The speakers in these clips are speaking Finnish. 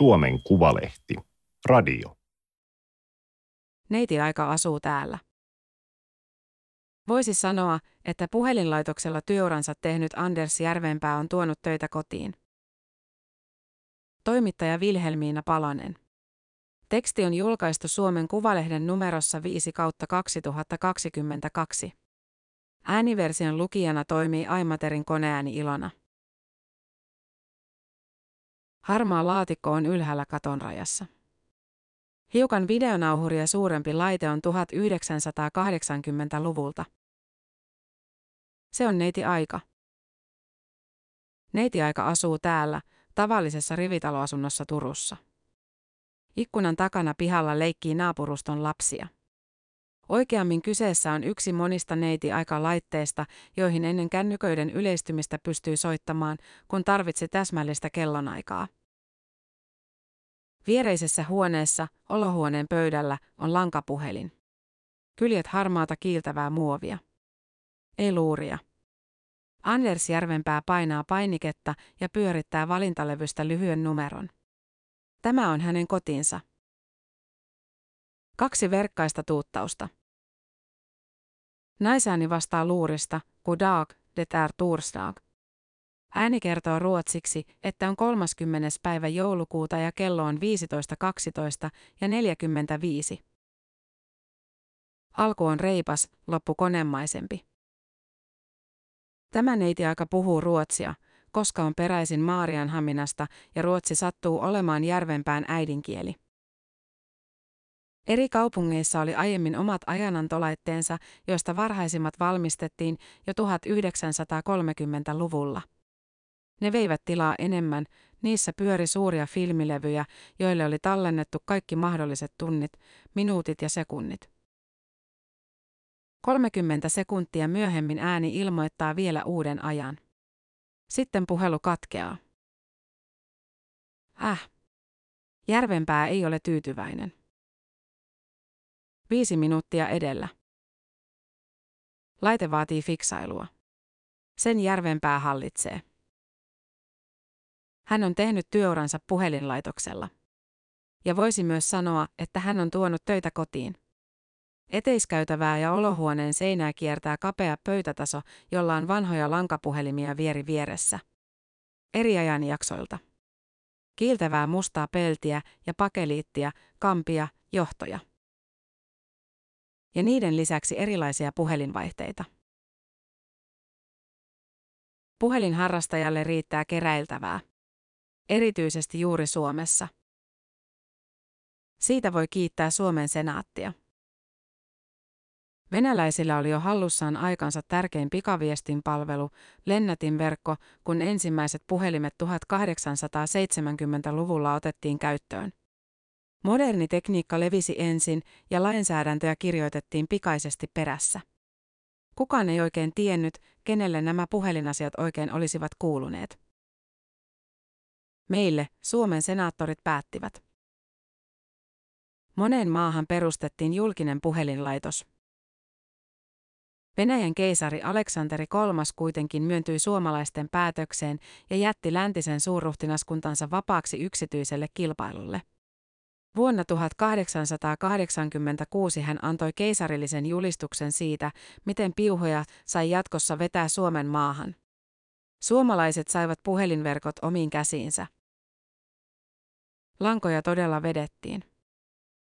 Suomen Kuvalehti. Radio. Neiti aika asuu täällä. Voisi sanoa, että puhelinlaitoksella työuransa tehnyt Anders Järvenpää on tuonut töitä kotiin. Toimittaja Vilhelmiina Palonen. Teksti on julkaistu Suomen Kuvalehden numerossa 5 kautta 2022. Ääniversion lukijana toimii Aimaterin koneääni Ilona. Harmaa laatikko on ylhäällä katon rajassa. Hiukan videonauhuria suurempi laite on 1980-luvulta. Se on neiti Aika. Neiti Aika asuu täällä, tavallisessa rivitaloasunnossa Turussa. Ikkunan takana pihalla leikkii naapuruston lapsia. Oikeammin kyseessä on yksi monista neiti aika laitteista, joihin ennen kännyköiden yleistymistä pystyy soittamaan, kun tarvitsi täsmällistä kellonaikaa. Viereisessä huoneessa, olohuoneen pöydällä, on lankapuhelin. Kyljet harmaata kiiltävää muovia. Ei luuria. Anders Järvenpää painaa painiketta ja pyörittää valintalevystä lyhyen numeron. Tämä on hänen kotinsa. Kaksi verkkaista tuuttausta. Naisääni vastaa luurista, dag, det är torsdag. Ääni kertoo ruotsiksi, että on 30. päivä joulukuuta ja kello on 15.12 ja 45. Alku on reipas, loppu konemaisempi. Tämä neiti aika puhuu ruotsia, koska on peräisin Maarianhaminasta ja ruotsi sattuu olemaan Järvenpään äidinkieli. Eri kaupungeissa oli aiemmin omat ajanantolaitteensa, joista varhaisimmat valmistettiin jo 1930-luvulla. Ne veivät tilaa enemmän, niissä pyöri suuria filmilevyjä, joille oli tallennettu kaikki mahdolliset tunnit, minuutit ja sekunnit. 30 sekuntia myöhemmin ääni ilmoittaa vielä uuden ajan. Sitten puhelu katkeaa. Äh. Järvenpää ei ole tyytyväinen. Viisi minuuttia edellä. Laite vaatii fiksailua. Sen Järvenpää hallitsee. Hän on tehnyt työuransa puhelinlaitoksella. Ja voisi myös sanoa, että hän on tuonut töitä kotiin. Eteiskäytävää ja olohuoneen seinää kiertää kapea pöytätaso, jolla on vanhoja lankapuhelimia vieri vieressä. Eri ajanjaksoilta. Kiiltävää mustaa peltiä ja pakeliittia, kampia, johtoja. Ja niiden lisäksi erilaisia puhelinvaihteita. Puhelinharrastajalle riittää keräiltävää. Erityisesti juuri Suomessa. Siitä voi kiittää Suomen senaattia. Venäläisillä oli jo hallussaan aikansa tärkein pikaviestin palvelu, lennätinverkko, kun ensimmäiset puhelimet 1870-luvulla otettiin käyttöön. Moderni tekniikka levisi ensin ja lainsäädäntöä kirjoitettiin pikaisesti perässä. Kukaan ei oikein tiennyt, kenelle nämä puhelinasiat oikein olisivat kuuluneet. Meille, Suomen senaattorit päättivät. Moneen maahan perustettiin julkinen puhelinlaitos. Venäjän keisari Aleksanteri III kuitenkin myöntyi suomalaisten päätökseen ja jätti läntisen suurruhtinaskuntansa vapaaksi yksityiselle kilpailulle. Vuonna 1886 hän antoi keisarillisen julistuksen siitä, miten piuhoja sai jatkossa vetää Suomen maahan. Suomalaiset saivat puhelinverkot omiin käsiinsä. Lankoja todella vedettiin.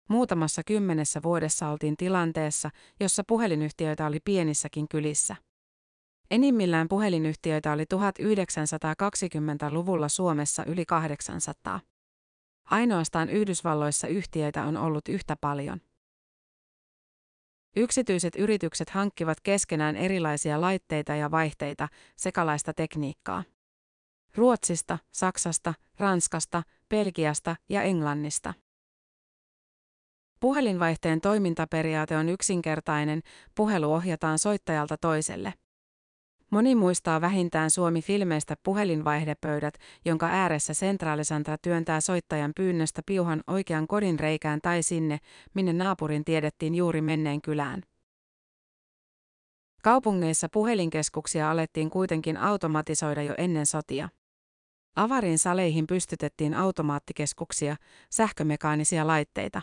Muutamassa kymmenessä vuodessa oltiin tilanteessa, jossa puhelinyhtiöitä oli pienissäkin kylissä. Enimmillään puhelinyhtiöitä oli 1920-luvulla Suomessa yli 800. Ainoastaan Yhdysvalloissa yhtiöitä on ollut yhtä paljon. Yksityiset yritykset hankkivat keskenään erilaisia laitteita ja vaihteita, sekalaista tekniikkaa. Ruotsista, Saksasta, Ranskasta, Belgiasta ja Englannista. Puhelinvaihteen toimintaperiaate on yksinkertainen, puhelu ohjataan soittajalta toiselle. Moni muistaa vähintään Suomi-filmeistä puhelinvaihdepöydät, jonka ääressä sentraalisantra työntää soittajan pyynnöstä piuhan oikean kodin reikään tai sinne, minne naapurin tiedettiin juuri menneen kylään. Kaupungeissa puhelinkeskuksia alettiin kuitenkin automatisoida jo ennen sotia. Avarin saleihin pystytettiin automaattikeskuksia, sähkömekaanisia laitteita.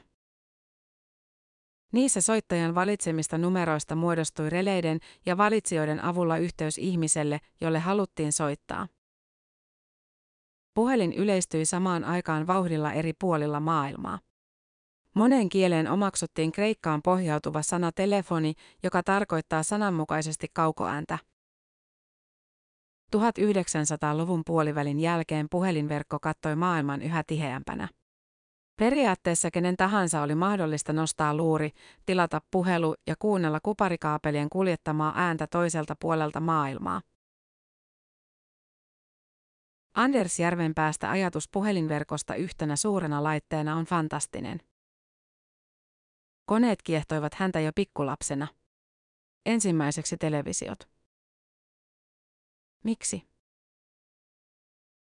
Niissä soittajan valitsemista numeroista muodostui releiden ja valitsijoiden avulla yhteys ihmiselle, jolle haluttiin soittaa. Puhelin yleistyi samaan aikaan vauhdilla eri puolilla maailmaa. Monen kieleen omaksuttiin kreikkaan pohjautuva sana telefoni, joka tarkoittaa sananmukaisesti kaukoääntä. 1900-luvun puolivälin jälkeen puhelinverkko kattoi maailman yhä tiheämpänä. Periaatteessa kenen tahansa oli mahdollista nostaa luuri, tilata puhelu ja kuunnella kuparikaapelien kuljettamaa ääntä toiselta puolelta maailmaa. Anders Järvenpäästä ajatus puhelinverkosta yhtenä suurena laitteena on fantastinen. Koneet kiehtoivat häntä jo pikkulapsena. Ensimmäiseksi televisiot. Miksi?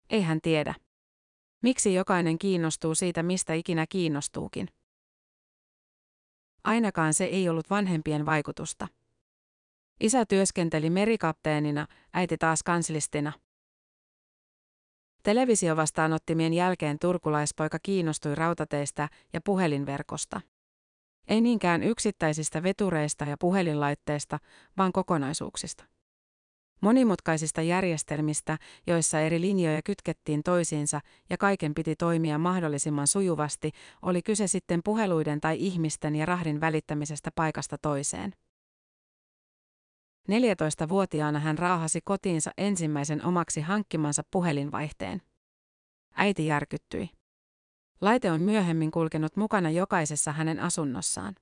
Ei hän tiedä. Miksi jokainen kiinnostuu siitä, mistä ikinä kiinnostuukin? Ainakaan se ei ollut vanhempien vaikutusta. Isä työskenteli merikapteenina, äiti taas kanslistina. Televisiovastaanottimien jälkeen turkulaispoika kiinnostui rautateistä ja puhelinverkosta. Ei niinkään yksittäisistä vetureista ja puhelinlaitteista, vaan kokonaisuuksista. Monimutkaisista järjestelmistä, joissa eri linjoja kytkettiin toisiinsa ja kaiken piti toimia mahdollisimman sujuvasti, oli kyse sitten puheluiden tai ihmisten ja rahdin välittämisestä paikasta toiseen. 14-vuotiaana hän raahasi kotiinsa ensimmäisen omaksi hankkimansa puhelinvaihteen. Äiti järkyttyi. Laite on myöhemmin kulkenut mukana jokaisessa hänen asunnossaan.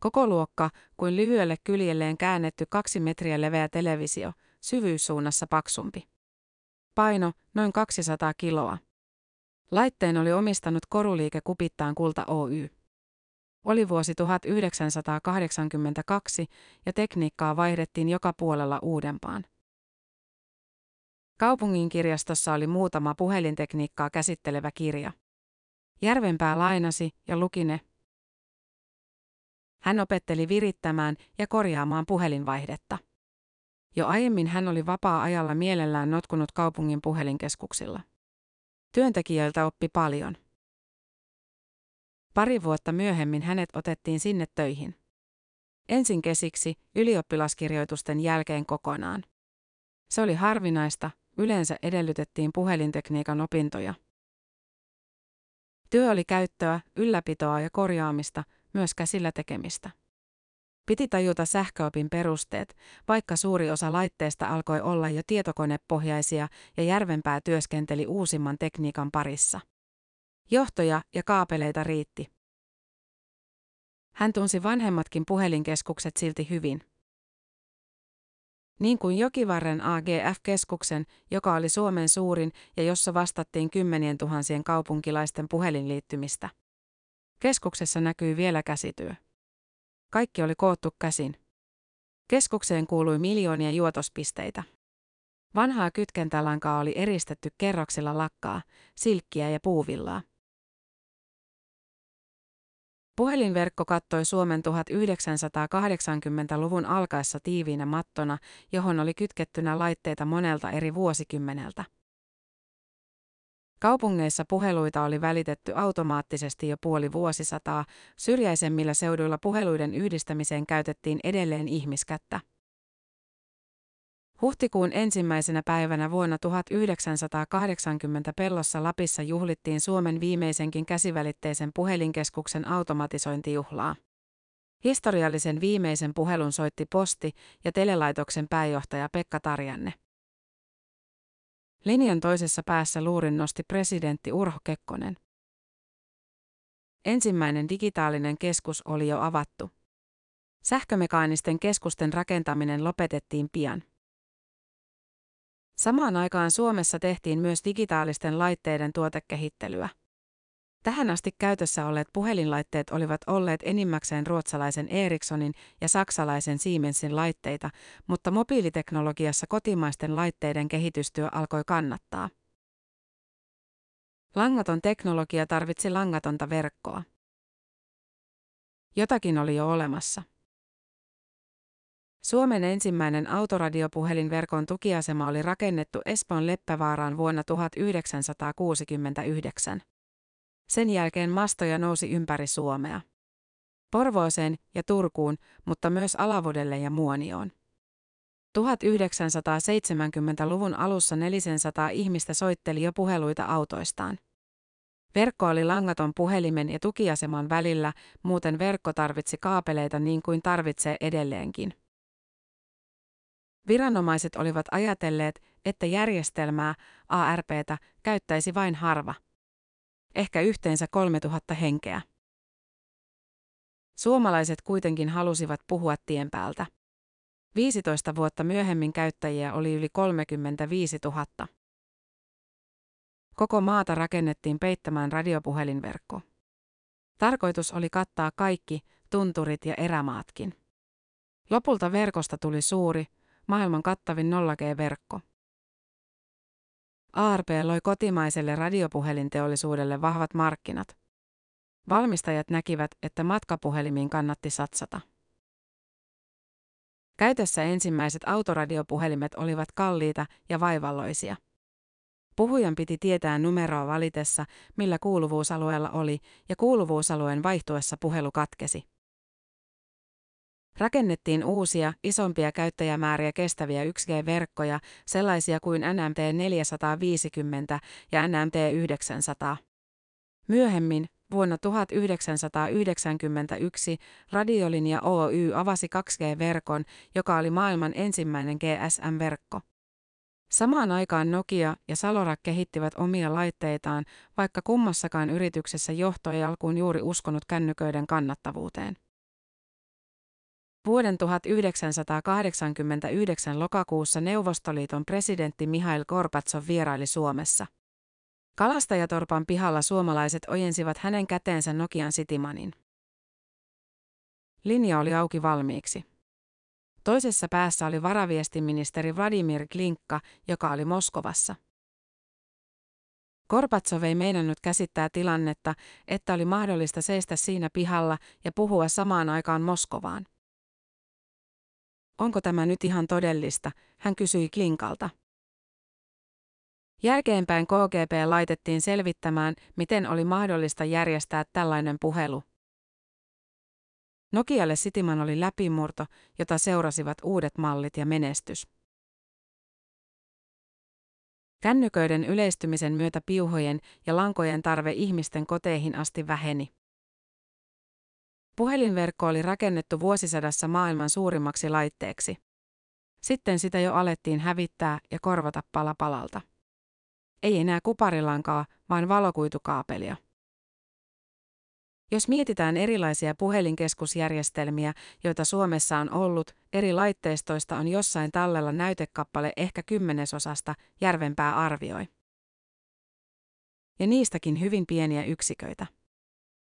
Koko luokka kuin lyhyelle kyljelleen käännetty kaksi metriä leveä televisio, syvyyssuunnassa paksumpi. Paino noin 200 kiloa. Laitteen oli omistanut koruliike Kupittaan Kulta Oy. Oli vuosi 1982 ja tekniikkaa vaihdettiin joka puolella uudempaan. Kaupungin kirjastossa oli muutama puhelintekniikkaa käsittelevä kirja. Järvenpää lainasi ja luki ne. Hän opetteli virittämään ja korjaamaan puhelinvaihdetta. Jo aiemmin hän oli vapaa-ajalla mielellään notkunut kaupungin puhelinkeskuksilla. Työntekijöiltä oppi paljon. Pari vuotta myöhemmin hänet otettiin sinne töihin. Ensin kesiksi, ylioppilaskirjoitusten jälkeen kokonaan. Se oli harvinaista, yleensä edellytettiin puhelintekniikan opintoja. Työ oli käyttöä, ylläpitoa ja korjaamista, myös käsillä tekemistä. Piti tajuta sähköopin perusteet, vaikka suuri osa laitteista alkoi olla jo tietokonepohjaisia ja Järvenpää työskenteli uusimman tekniikan parissa. Johtoja ja kaapeleita riitti. Hän tunsi vanhemmatkin puhelinkeskukset silti hyvin. Niin kuin Jokivarren AGF-keskuksen, joka oli Suomen suurin ja jossa vastattiin kymmenien tuhansien kaupunkilaisten puhelinliittymistä. Keskuksessa näkyi vielä käsityö. Kaikki oli koottu käsin. Keskukseen kuului miljoonia juotospisteitä. Vanhaa kytkentälankaa oli eristetty kerroksilla lakkaa, silkkiä ja puuvillaa. Puhelinverkko kattoi Suomen 1980-luvun alkaessa tiiviinä mattona, johon oli kytkettynä laitteita monelta eri vuosikymmeneltä. Kaupungeissa puheluita oli välitetty automaattisesti jo puoli vuosisataa, syrjäisemmillä seuduilla puheluiden yhdistämiseen käytettiin edelleen ihmiskättä. Huhtikuun ensimmäisenä päivänä vuonna 1980 Pellossa Lapissa juhlittiin Suomen viimeisenkin käsivälitteisen puhelinkeskuksen automatisointijuhlaa. Historiallisen viimeisen puhelun soitti posti- ja telelaitoksen pääjohtaja Pekka Tarjanne. Linjan toisessa päässä luurin nosti presidentti Urho Kekkonen. Ensimmäinen digitaalinen keskus oli jo avattu. Sähkömekaanisten keskusten rakentaminen lopetettiin pian. Samaan aikaan Suomessa tehtiin myös digitaalisten laitteiden tuotekehittelyä. Tähän asti käytössä olleet puhelinlaitteet olivat olleet enimmäkseen ruotsalaisen Ericssonin ja saksalaisen Siemensin laitteita, mutta mobiiliteknologiassa kotimaisten laitteiden kehitystyö alkoi kannattaa. Langaton teknologia tarvitsi langatonta verkkoa. Jotakin oli jo olemassa. Suomen ensimmäinen autoradiopuhelinverkon tukiasema oli rakennettu Espoon Leppävaaraan vuonna 1969. Sen jälkeen mastoja nousi ympäri Suomea. Porvooseen ja Turkuun, mutta myös Alavodelle ja Muonioon. 1970-luvun alussa 400 ihmistä soitteli jo puheluita autoistaan. Verkko oli langaton puhelimen ja tukiaseman välillä, muuten verkko tarvitsi kaapeleita niin kuin tarvitsee edelleenkin. Viranomaiset olivat ajatelleet, että järjestelmää, ARPtä, käyttäisi vain harva. Ehkä yhteensä 3000 henkeä. Suomalaiset kuitenkin halusivat puhua tien päältä. 15 vuotta myöhemmin käyttäjiä oli yli 35 000. Koko maata rakennettiin peittämään radiopuhelinverkko. Tarkoitus oli kattaa kaikki, tunturit ja erämaatkin. Lopulta verkosta tuli suuri, maailman kattavin 0G-verkko. ARP loi kotimaiselle radiopuhelinteollisuudelle vahvat markkinat. Valmistajat näkivät, että matkapuhelimiin kannatti satsata. Käytössä ensimmäiset autoradiopuhelimet olivat kalliita ja vaivalloisia. Puhujan piti tietää numeroa valitessa, millä kuuluvuusalueella oli, ja kuuluvuusalueen vaihtuessa puhelu katkesi. Rakennettiin uusia, isompia käyttäjämääriä kestäviä 1G-verkkoja, sellaisia kuin NMT 450 ja NMT 900. Myöhemmin, vuonna 1991, Radiolinja Oy avasi 2G-verkon, joka oli maailman ensimmäinen GSM-verkko. Samaan aikaan Nokia ja Salora kehittivät omia laitteitaan, vaikka kummassakaan yrityksessä johto ei alkuun juuri uskonut kännyköiden kannattavuuteen. Vuoden 1989 lokakuussa Neuvostoliiton presidentti Mihail Gorbatsov vieraili Suomessa. Kalastajatorpan pihalla suomalaiset ojensivat hänen käteensä Nokian Citymanin. Linja oli auki valmiiksi. Toisessa päässä oli varaviestiministeri Vladimir Klinkka, joka oli Moskovassa. Gorbatsov ei meinannut käsittää tilannetta, että oli mahdollista seistä siinä pihalla ja puhua samaan aikaan Moskovaan. Onko tämä nyt ihan todellista, hän kysyi Klinkalta. Jälkeenpäin KGP laitettiin selvittämään, miten oli mahdollista järjestää tällainen puhelu. Nokialle Sitiman oli läpimurto, jota seurasivat uudet mallit ja menestys. Kännyköiden yleistymisen myötä piuhojen ja lankojen tarve ihmisten koteihin asti väheni. Puhelinverkko oli rakennettu vuosisadassa maailman suurimmaksi laitteeksi. Sitten sitä jo alettiin hävittää ja korvata pala palalta. Ei enää kuparilankaa, vaan valokuitukaapelia. Jos mietitään erilaisia puhelinkeskusjärjestelmiä, joita Suomessa on ollut, eri laitteistoista on jossain tallella näytekappale ehkä kymmenesosasta, Järvenpää arvioi. Ja niistäkin hyvin pieniä yksiköitä.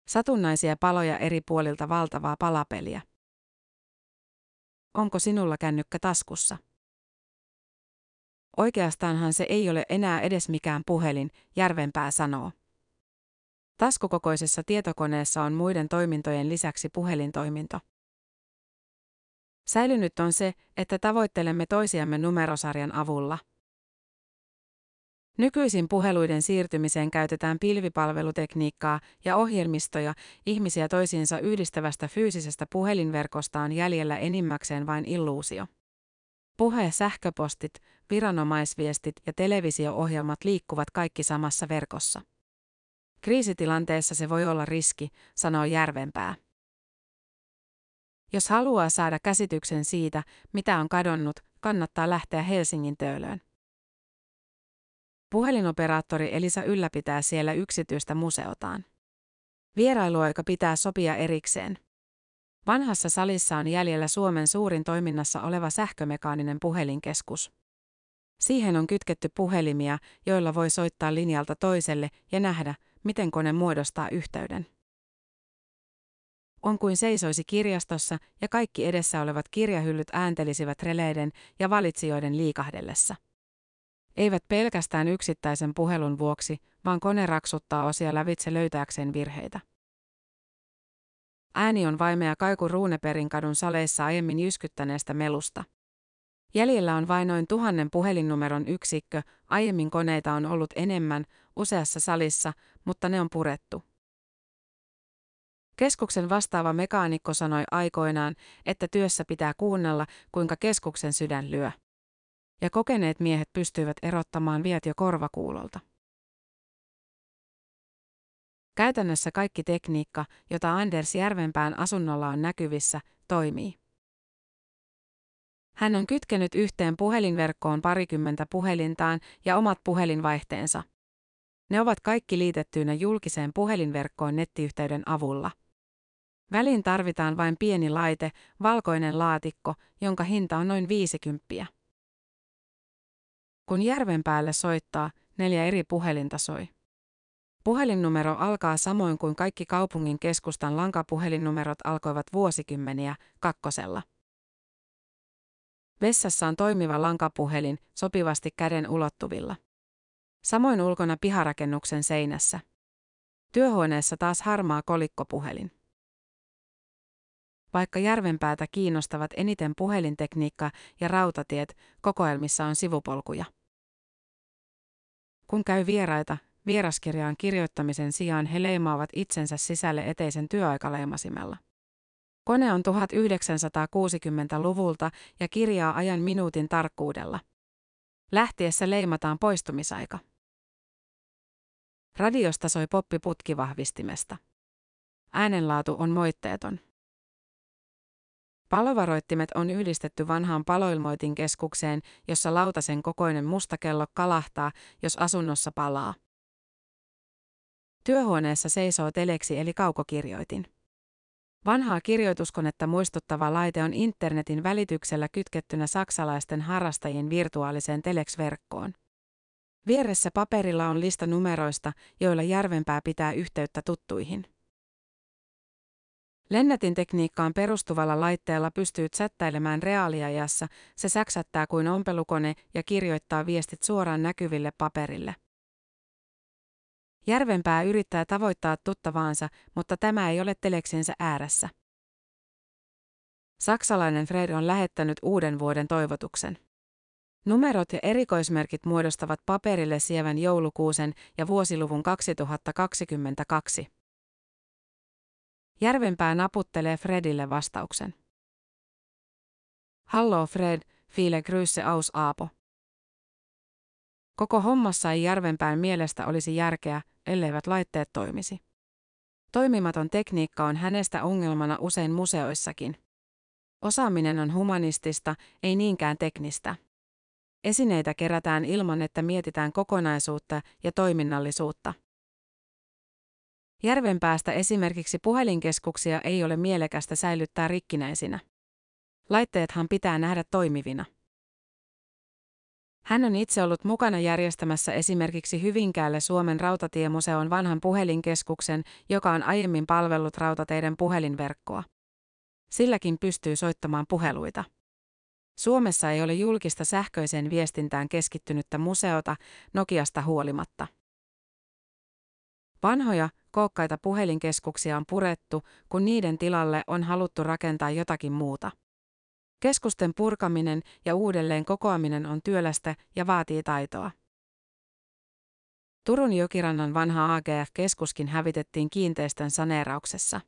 Satunnaisia paloja eri puolilta valtavaa palapeliä. Onko sinulla kännykkä taskussa? Oikeastaanhan se ei ole enää edes mikään puhelin, Järvenpää sanoo. Taskukokoisessa tietokoneessa on muiden toimintojen lisäksi puhelintoiminto. Säilynyt on se, että tavoittelemme toisiamme numerosarjan avulla. Nykyisin puheluiden siirtymiseen käytetään pilvipalvelutekniikkaa ja ohjelmistoja, ihmisiä toisiinsa yhdistävästä fyysisestä puhelinverkosta on jäljellä enimmäkseen vain illuusio. Puhe, sähköpostit, viranomaisviestit ja televisio-ohjelmat liikkuvat kaikki samassa verkossa. Kriisitilanteessa se voi olla riski, sanoo Järvenpää. Jos haluaa saada käsityksen siitä, mitä on kadonnut, kannattaa lähteä Helsingin töölöön. Puhelinoperaattori Elisa ylläpitää siellä yksityistä museotaan. Vierailuaika pitää sopia erikseen. Vanhassa salissa on jäljellä Suomen suurin toiminnassa oleva sähkömekaaninen puhelinkeskus. Siihen on kytketty puhelimia, joilla voi soittaa linjalta toiselle ja nähdä, miten kone muodostaa yhteyden. On kuin seisoisi kirjastossa ja kaikki edessä olevat kirjahyllyt ääntelisivät releiden ja valitsijoiden liikahdellessa. Eivät pelkästään yksittäisen puhelun vuoksi, vaan kone raksuttaa osia lävitse löytääkseen virheitä. Ääni on vaimea kaiku Ruuneperin kadun saleissa aiemmin jyskyttäneestä melusta. Jäljellä on vain noin tuhannen puhelinnumeron yksikkö, aiemmin koneita on ollut enemmän, useassa salissa, mutta ne on purettu. Keskuksen vastaava mekaanikko sanoi aikoinaan, että työssä pitää kuunnella, kuinka keskuksen sydän lyö. Ja kokeneet miehet pystyivät erottamaan viet jo korvakuulolta. Käytännössä kaikki tekniikka, jota Anders Järvenpään asunnolla on näkyvissä, toimii. Hän on kytkenyt yhteen puhelinverkkoon parikymmentä puhelintaan ja omat puhelinvaihteensa. Ne ovat kaikki liitettyinä julkiseen puhelinverkkoon nettiyhteyden avulla. Väliin tarvitaan vain pieni laite, valkoinen laatikko, jonka hinta on noin 50. Kun järven päälle soittaa, neljä eri puhelinta soi. Puhelinnumero alkaa samoin kuin kaikki kaupungin keskustan lankapuhelinnumerot alkoivat vuosikymmeniä, kakkosella. Vessassa on toimiva lankapuhelin, sopivasti käden ulottuvilla. Samoin ulkona piharakennuksen seinässä. Työhuoneessa taas harmaa kolikkopuhelin. Vaikka Järvenpäätä kiinnostavat eniten puhelintekniikka ja rautatiet, kokoelmissa on sivupolkuja. Kun käy vieraita, vieraskirjaan kirjoittamisen sijaan he leimaavat itsensä sisälle eteisen työaikaleimasimella. Kone on 1960-luvulta ja kirjaa ajan minuutin tarkkuudella. Lähtiessä leimataan poistumisaika. Radiosta soi poppi putkivahvistimesta. Äänenlaatu on moitteeton. Palovaroittimet on yhdistetty vanhaan paloilmoitinkeskukseen, jossa lautasen kokoinen mustakello kalahtaa, jos asunnossa palaa. Työhuoneessa seisoo teleksi eli kaukokirjoitin. Vanhaa kirjoituskonetta muistuttava laite on internetin välityksellä kytkettynä saksalaisten harrastajien virtuaaliseen telex-verkkoon. Vieressä paperilla on lista numeroista, joilla Järvenpää pitää yhteyttä tuttuihin. Lennätin tekniikkaan perustuvalla laitteella pystyy chattailemaan reaaliajassa, se säksättää kuin ompelukone ja kirjoittaa viestit suoraan näkyville paperille. Järvenpää yrittää tavoittaa tuttavaansa, mutta tämä ei ole teleksinsä ääressä. Saksalainen Fred on lähettänyt uuden vuoden toivotuksen. Numerot ja erikoismerkit muodostavat paperille sievän joulukuusen ja vuosiluvun 2022. Järvenpää naputtelee Fredille vastauksen. Hallo Fred, viele Grüße aus Aapo. Koko hommassa ei Järvenpään mielestä olisi järkeä, elleivät laitteet toimisi. Toimimaton tekniikka on hänestä ongelmana usein museoissakin. Osaaminen on humanistista, ei niinkään teknistä. Esineitä kerätään ilman, että mietitään kokonaisuutta ja toiminnallisuutta. Järvenpäästä esimerkiksi puhelinkeskuksia ei ole mielekästä säilyttää rikkinäisinä. Laitteethan pitää nähdä toimivina. Hän on itse ollut mukana järjestämässä esimerkiksi Hyvinkäälle Suomen rautatiemuseon vanhan puhelinkeskuksen, joka on aiemmin palvellut rautateiden puhelinverkkoa. Silläkin pystyy soittamaan puheluita. Suomessa ei ole julkista sähköiseen viestintään keskittynyttä museota, Nokiasta huolimatta. Vanhoja, kookkaita puhelinkeskuksia on purettu, kun niiden tilalle on haluttu rakentaa jotakin muuta. Keskusten purkaminen ja uudelleen kokoaminen on työlästä ja vaatii taitoa. Turun jokirannan vanha AGF-keskuskin hävitettiin kiinteistön saneerauksessa.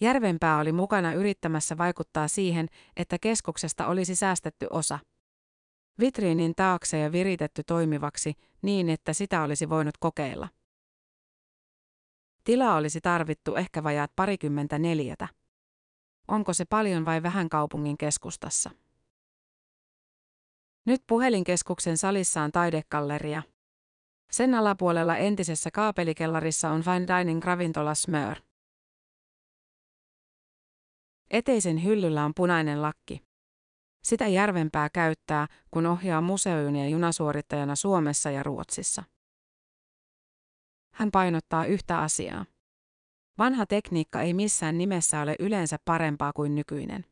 Järvenpää oli mukana yrittämässä vaikuttaa siihen, että keskuksesta olisi säästetty osa. Vitriinin taakse ja viritetty toimivaksi niin, että sitä olisi voinut kokeilla. Tila olisi tarvittu ehkä vajaat parikymmentä neljätä. Onko se paljon vai vähän kaupungin keskustassa? Nyt puhelinkeskuksen salissa on taidekalleria. Sen alapuolella entisessä kaapelikellarissa on Fine Dining ravintola Smör. Eteisen hyllyllä on punainen lakki. Sitä järvempää käyttää, kun ohjaa museojunia junasuorittajana Suomessa ja Ruotsissa. Hän painottaa yhtä asiaa. Vanha tekniikka ei missään nimessä ole yleensä parempaa kuin nykyinen.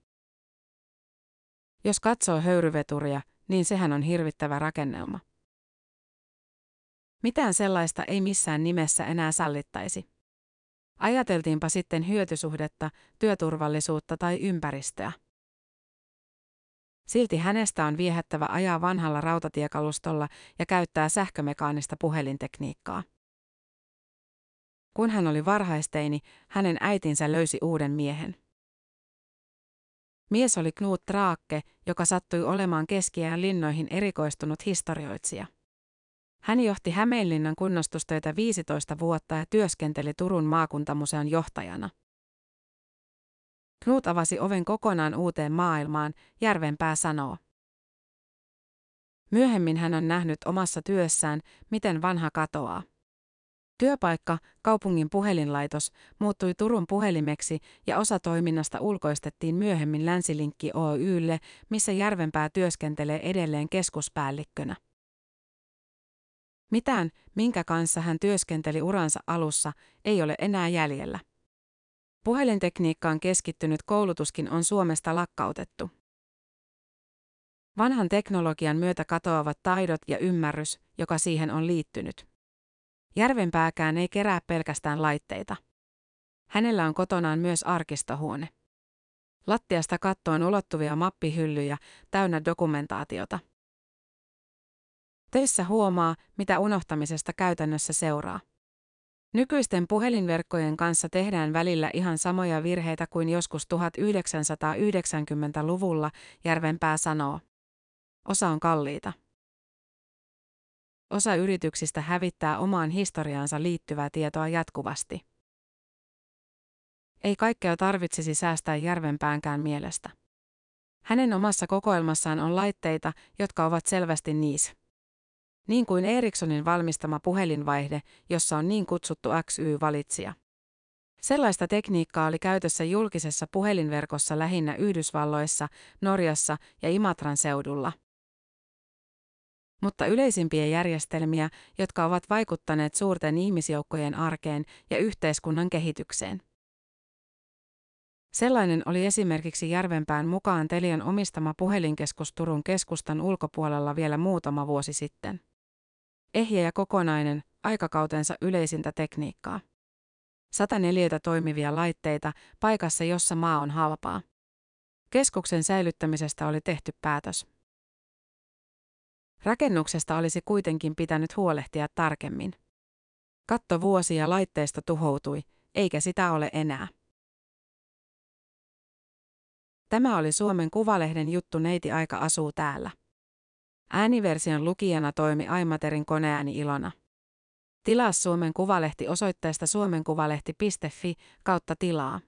Jos katsoo höyryveturia, niin sehän on hirvittävä rakennelma. Mitään sellaista ei missään nimessä enää sallittaisi. Ajateltiinpa sitten hyötysuhdetta, työturvallisuutta tai ympäristöä. Silti hänestä on viehättävä ajaa vanhalla rautatiekalustolla ja käyttää sähkömekaanista puhelintekniikkaa. Kun hän oli varhaisteini, hänen äitinsä löysi uuden miehen. Mies oli Knut Traakke, joka sattui olemaan keskiään linnoihin erikoistunut historioitsija. Hän johti Hämeenlinnan kunnostustöitä 15 vuotta ja työskenteli Turun maakuntamuseon johtajana. Knut avasi oven kokonaan uuteen maailmaan, Järvenpää sanoo. Myöhemmin hän on nähnyt omassa työssään, miten vanha katoaa. Työpaikka, kaupungin puhelinlaitos, muuttui Turun puhelimeksi ja osa toiminnasta ulkoistettiin myöhemmin Länsilinkki Oylle, missä Järvenpää työskentelee edelleen keskuspäällikkönä. Mitään, minkä kanssa hän työskenteli uransa alussa, ei ole enää jäljellä. Puhelintekniikkaan keskittynyt koulutuskin on Suomesta lakkautettu. Vanhan teknologian myötä katoavat taidot ja ymmärrys, joka siihen on liittynyt. Järvenpääkään ei kerää pelkästään laitteita. Hänellä on kotonaan myös arkistohuone. Lattiasta kattoon ulottuvia mappihyllyjä täynnä dokumentaatiota. Töissä huomaa, mitä unohtamisesta käytännössä seuraa. Nykyisten puhelinverkkojen kanssa tehdään välillä ihan samoja virheitä kuin joskus 1990-luvulla, Järvenpää sanoo. Osa on kalliita. Osa yrityksistä hävittää omaan historiaansa liittyvää tietoa jatkuvasti. Ei kaikkea tarvitsisi säästää Järvenpäänkään mielestä. Hänen omassa kokoelmassaan on laitteita, jotka ovat selvästi niis. Niin kuin Ericssonin valmistama puhelinvaihde, jossa on niin kutsuttu XY-valitsija. Sellaista tekniikkaa oli käytössä julkisessa puhelinverkossa lähinnä Yhdysvalloissa, Norjassa ja Imatran seudulla mutta yleisimpiä järjestelmiä, jotka ovat vaikuttaneet suurten ihmisjoukkojen arkeen ja yhteiskunnan kehitykseen. Sellainen oli esimerkiksi Järvenpään mukaan Telian omistama puhelinkeskus Turun keskustan ulkopuolella vielä muutama vuosi sitten. Ehjä ja kokonainen, aikakautensa yleisintä tekniikkaa. 104 toimivia laitteita paikassa, jossa maa on halpaa. Keskuksen säilyttämisestä oli tehty päätös. Rakennuksesta olisi kuitenkin pitänyt huolehtia tarkemmin. Katto vuosi ja laitteisto tuhoutui, eikä sitä ole enää. Tämä oli Suomen Kuvalehden juttu Neiti Aika asuu täällä. Ääniversion lukijana toimi Aimaterin koneääni Ilona. Tilaa Suomen Kuvalehti osoitteesta suomenkuvalehti.fi kautta tilaa.